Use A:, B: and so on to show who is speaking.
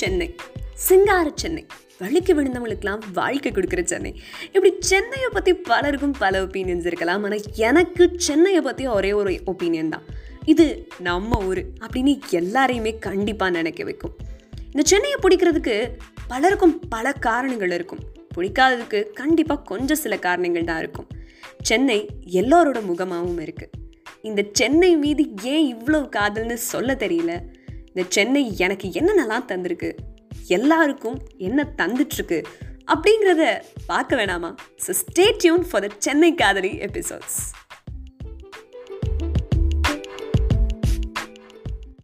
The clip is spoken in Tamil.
A: சென்னை. சிங்கார சென்னை. வழிக்கு விழுந்தவங்களுக்கெல்லாம் வாழ்க்கை கொடுக்குற சென்னை. இப்படி சென்னையை பற்றி பலருக்கும் பல ஒப்பீனியன்ஸ் இருக்கலாம். ஆனால் எனக்கு சென்னையை பற்றி ஒரே ஒரு ஒப்பீனியன் தான். இது நம்ம ஊர் அப்படின்னு எல்லாரையுமே கண்டிப்பாக நினைக்க வைக்கும். இந்த சென்னையை பிடிக்கிறதுக்கு பலருக்கும் பல காரணங்கள் இருக்கும். பிடிக்காததுக்கு கண்டிப்பாக கொஞ்சம் சில காரணங்கள் தான் இருக்கும். சென்னை எல்லோரோட முகமாகவும் இருக்குது இந்த சென்னை மீது ஏன் இவ்வளோ காதல்னு சொல்ல தெரியல? இந்த சென்னை எனக்கு என்னென்னலாம் தந்திருக்கு? எல்லாருக்கும் என்ன தந்துட்டுருக்கு அப்படிங்கிறத பார்க்க வேணாமா? So stay tuned for the Chennai Kadhali episodes